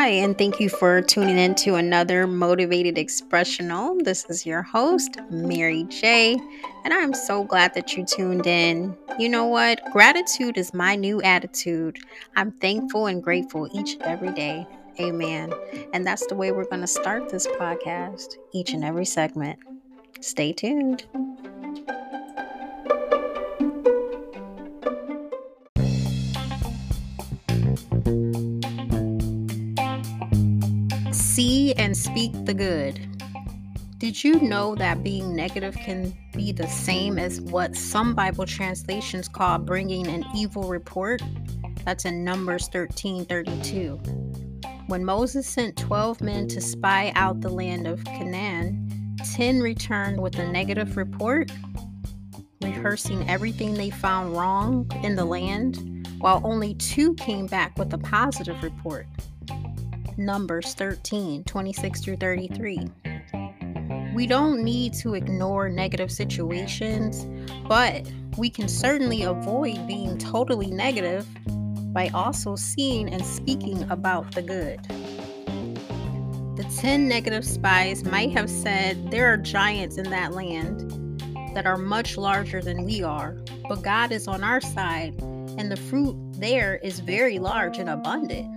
Hi, and thank you for tuning in to another Motivated Expressional. This is your host, Mary J, and I'm so glad that you tuned in. You know what? Gratitude is my new attitude. I'm thankful and grateful each and every day. Amen. And that's the way we're going to start this podcast, each and every segment. Stay tuned. See and speak the good. Did you know that being negative can be the same as what some Bible translations call bringing an evil report? That's in Numbers 13 32. When Moses sent 12 men to spy out the land of Canaan, 10 returned with a negative report, rehearsing everything they found wrong in the land, while only two came back with a positive report. Numbers 13 26 through 33. We don't need to ignore negative situations, but we can certainly avoid being totally negative by also seeing and speaking about the good. The 10 negative spies might have said there are giants in that land that are much larger than we are, but God is on our side, and the fruit there is very large and abundant.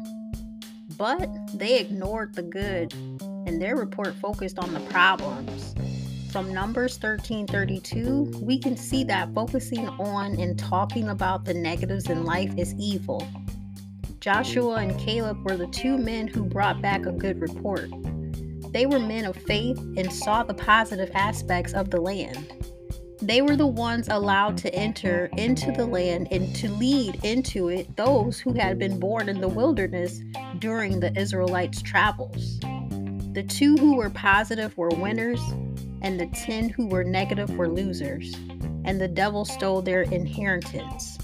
But they ignored the good, and their report focused on the problems. From Numbers 1332, we can see that focusing on and talking about the negatives in life is evil. Joshua and Caleb were the two men who brought back a good report. They were men of faith and saw the positive aspects of the land. They were the ones allowed to enter into the land and to lead into it those who had been born in the wilderness during the Israelites' travels. The two who were positive were winners, and the ten who were negative were losers, and the devil stole their inheritance.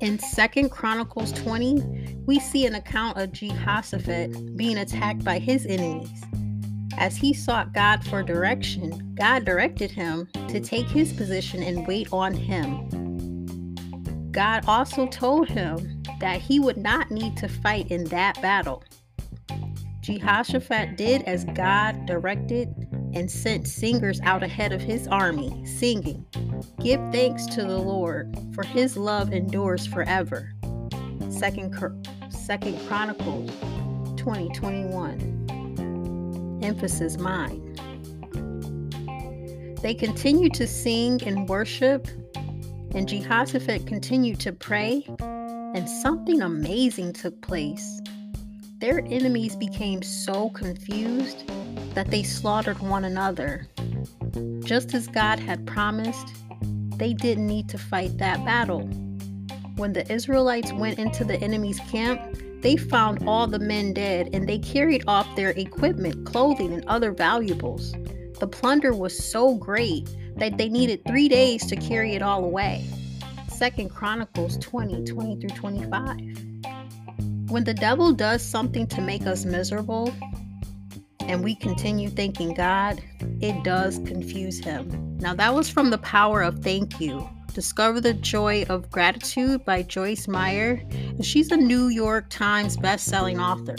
In Second Chronicles 20, we see an account of Jehoshaphat being attacked by his enemies. As he sought God for direction, God directed him to take his position and wait on him. God also told him that he would not need to fight in that battle. Jehoshaphat did as God directed and sent singers out ahead of his army, singing, Give thanks to the Lord, for his love endures forever. Second, Second Chronicles 2021 emphasis mine. They continued to sing and worship, and Jehoshaphat continued to pray, and something amazing took place. Their enemies became so confused that they slaughtered one another. Just as God had promised, they didn't need to fight that battle. When the Israelites went into the enemy's camp, they found all the men dead and they carried off their equipment, clothing, and other valuables. The plunder was so great that they needed three days to carry it all away. Second Chronicles 20 20 through 25. When the devil does something to make us miserable and we continue thanking God, it does confuse him. Now, that was from the power of thank you. Discover the Joy of Gratitude by Joyce Meyer. And she's a New York Times best-selling author.